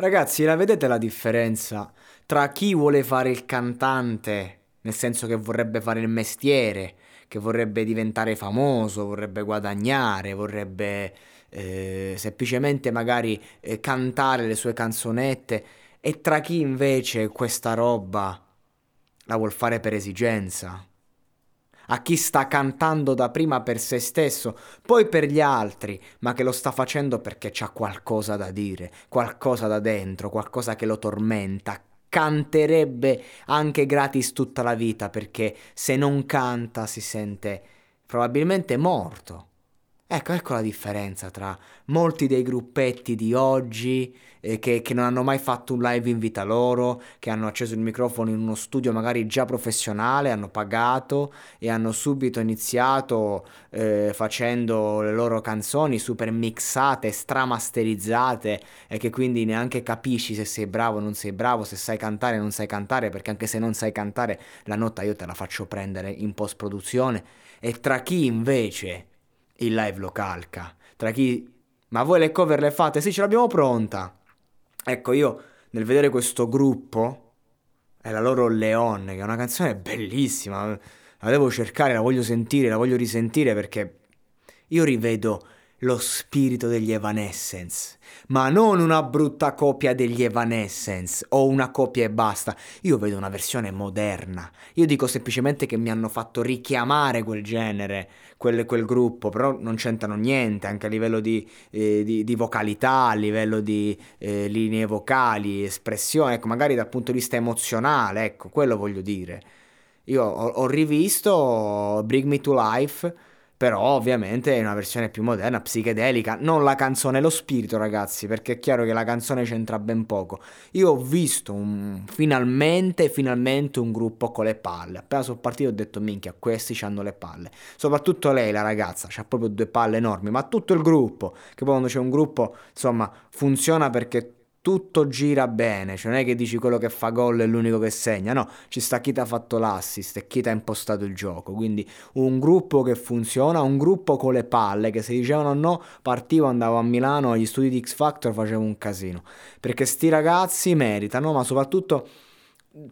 Ragazzi, la vedete la differenza tra chi vuole fare il cantante, nel senso che vorrebbe fare il mestiere, che vorrebbe diventare famoso, vorrebbe guadagnare, vorrebbe eh, semplicemente magari eh, cantare le sue canzonette, e tra chi invece questa roba la vuol fare per esigenza a chi sta cantando da prima per se stesso, poi per gli altri, ma che lo sta facendo perché c'ha qualcosa da dire, qualcosa da dentro, qualcosa che lo tormenta. Canterebbe anche gratis tutta la vita perché se non canta si sente probabilmente morto. Ecco, ecco la differenza tra molti dei gruppetti di oggi eh, che, che, non hanno mai fatto un live in vita loro, che hanno acceso il microfono in uno studio magari già professionale, hanno pagato e hanno subito iniziato eh, facendo le loro canzoni super mixate, stramasterizzate e che quindi neanche capisci se sei bravo o non sei bravo, se sai cantare o non sai cantare, perché anche se non sai cantare la nota io te la faccio prendere in post produzione. E tra chi invece il live lo calca. Tra chi... Ma voi le cover le fate? Sì, ce l'abbiamo pronta. Ecco, io nel vedere questo gruppo, è la loro Leon, che è una canzone bellissima, la devo cercare, la voglio sentire, la voglio risentire perché io rivedo lo spirito degli Evanescence, ma non una brutta copia degli Evanescence o una copia e basta. Io vedo una versione moderna. Io dico semplicemente che mi hanno fatto richiamare quel genere, quel, quel gruppo, però non c'entrano niente anche a livello di, eh, di, di vocalità, a livello di eh, linee vocali, espressione, ecco, magari dal punto di vista emozionale, ecco, quello voglio dire. Io ho, ho rivisto Bring Me to Life però ovviamente è una versione più moderna, psichedelica, non la canzone, lo spirito ragazzi, perché è chiaro che la canzone c'entra ben poco. Io ho visto un, finalmente, finalmente un gruppo con le palle, appena sono partito ho detto minchia, questi hanno le palle, soprattutto lei, la ragazza, ha proprio due palle enormi, ma tutto il gruppo, che poi quando c'è un gruppo, insomma, funziona perché tutto gira bene, cioè non è che dici quello che fa gol è l'unico che segna, no, ci sta chi ti ha fatto l'assist e chi ti ha impostato il gioco, quindi un gruppo che funziona, un gruppo con le palle che se dicevano no partivo, andavo a Milano agli studi di X Factor, facevo un casino, perché sti ragazzi meritano, ma soprattutto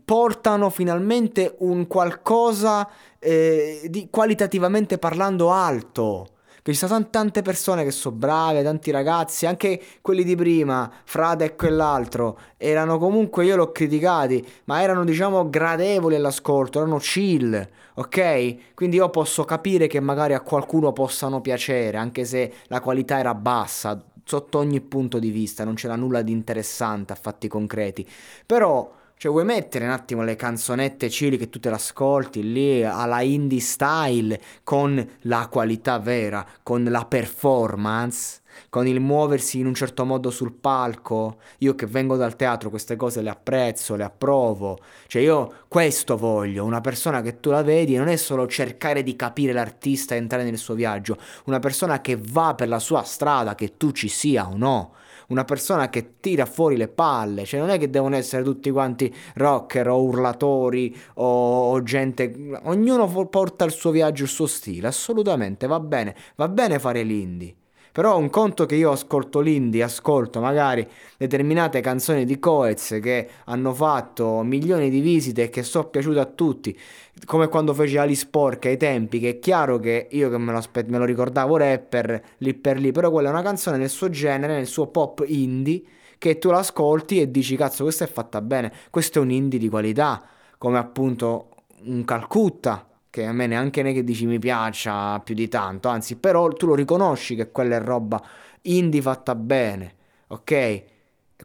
portano finalmente un qualcosa eh, di qualitativamente parlando alto che ci sono tante persone che sono brave, tanti ragazzi, anche quelli di prima, Frade e quell'altro, erano comunque, io l'ho criticati, ma erano diciamo gradevoli all'ascolto, erano chill, ok? Quindi io posso capire che magari a qualcuno possano piacere, anche se la qualità era bassa, sotto ogni punto di vista, non c'era nulla di interessante a fatti concreti, però cioè, vuoi mettere un attimo le canzonette chili che tu te l'ascolti lì alla indie style con la qualità vera, con la performance, con il muoversi in un certo modo sul palco? Io che vengo dal teatro queste cose le apprezzo, le approvo. Cioè, io questo voglio, una persona che tu la vedi non è solo cercare di capire l'artista e entrare nel suo viaggio, una persona che va per la sua strada, che tu ci sia o no una persona che tira fuori le palle, cioè non è che devono essere tutti quanti rocker o urlatori o, o gente, ognuno porta il suo viaggio, il suo stile, assolutamente va bene, va bene fare l'indie. Però un conto che io ascolto l'indie, ascolto magari determinate canzoni di Coez che hanno fatto milioni di visite e che sono piaciute a tutti, come quando fece Alice Porca ai tempi, che è chiaro che io che me lo, aspe- me lo ricordavo rapper lì per lì, però quella è una canzone nel suo genere, nel suo pop indie, che tu l'ascolti e dici cazzo questa è fatta bene, questo è un indie di qualità, come appunto un Calcutta, che a me neanche ne che dici mi piaccia più di tanto, anzi però tu lo riconosci che quella è roba indie fatta bene, ok?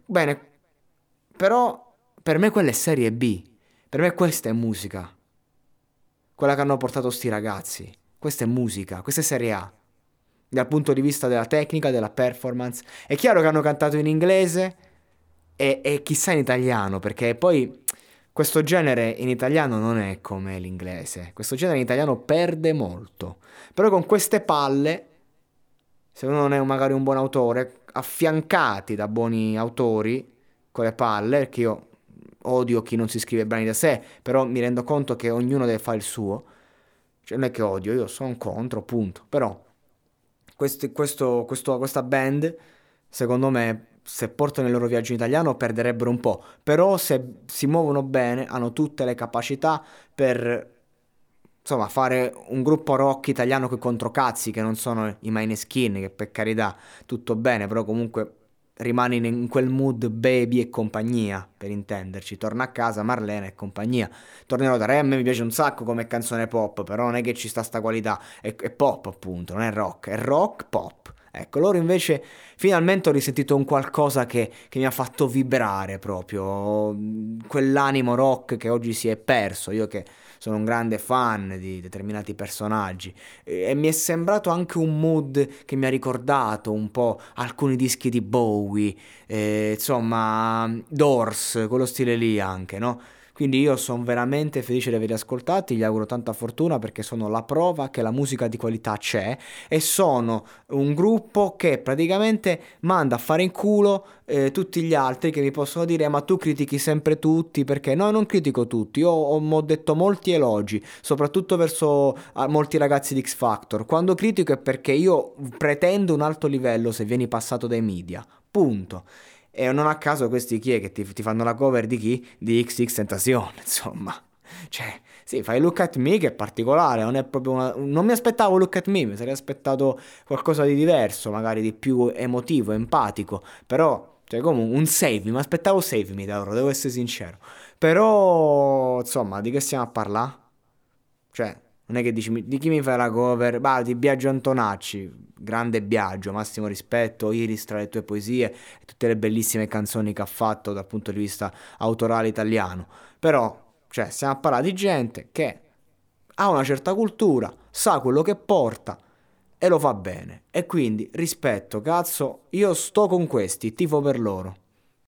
Bene, però per me quella è serie B, per me questa è musica, quella che hanno portato sti ragazzi, questa è musica, questa è serie A, dal punto di vista della tecnica, della performance. È chiaro che hanno cantato in inglese e, e chissà in italiano, perché poi questo genere in italiano non è come l'inglese, questo genere in italiano perde molto, però con queste palle, se uno non è magari un buon autore, affiancati da buoni autori, con le palle, perché io odio chi non si scrive brani da sé, però mi rendo conto che ognuno deve fare il suo, cioè non è che odio, io sono contro, punto, però questo, questo, questo, questa band, secondo me, se portano il loro viaggio in italiano perderebbero un po', però se si muovono bene hanno tutte le capacità per insomma fare un gruppo rock italiano con controcazzi che non sono i Mineskin, che per carità tutto bene, però comunque rimani in quel mood baby e compagnia, per intenderci. Torna a casa Marlena e compagnia. Tornerò da Rem, mi piace un sacco come canzone pop, però non è che ci sta sta qualità, è, è pop appunto, non è rock, è rock pop. Ecco, loro invece finalmente ho risentito un qualcosa che, che, mi ha fatto vibrare proprio, quell'animo rock che oggi si è perso, io che sono un grande fan di determinati personaggi e, e mi è sembrato anche un mood che mi ha ricordato un po' alcuni dischi di Bowie, eh, insomma, Doors, quello stile lì anche, no? Quindi io sono veramente felice di averli ascoltati, gli auguro tanta fortuna perché sono la prova che la musica di qualità c'è e sono un gruppo che praticamente manda a fare in culo eh, tutti gli altri che mi possono dire ma tu critichi sempre tutti perché no non critico tutti, io ho, ho detto molti elogi, soprattutto verso ah, molti ragazzi di X Factor, quando critico è perché io pretendo un alto livello se vieni passato dai media, punto. E non a caso questi chi è che ti, ti fanno la cover di chi? Di XX Tentacion, insomma. Cioè, sì, fai Look at Me che è particolare, non è proprio una... Non mi aspettavo Look at Me, mi sarei aspettato qualcosa di diverso, magari di più emotivo, empatico, però, cioè comunque un Save mi aspettavo Save Me da loro, devo essere sincero. Però, insomma, di che stiamo a parlare? Cioè, non è che dici di chi mi fai la cover? Bah, di Biagio Antonacci, grande Biagio, massimo rispetto, Iris tra le tue poesie e tutte le bellissime canzoni che ha fatto dal punto di vista autorale italiano. Però, cioè, stiamo a parlare di gente che ha una certa cultura, sa quello che porta e lo fa bene. E quindi rispetto, cazzo, io sto con questi, tifo per loro.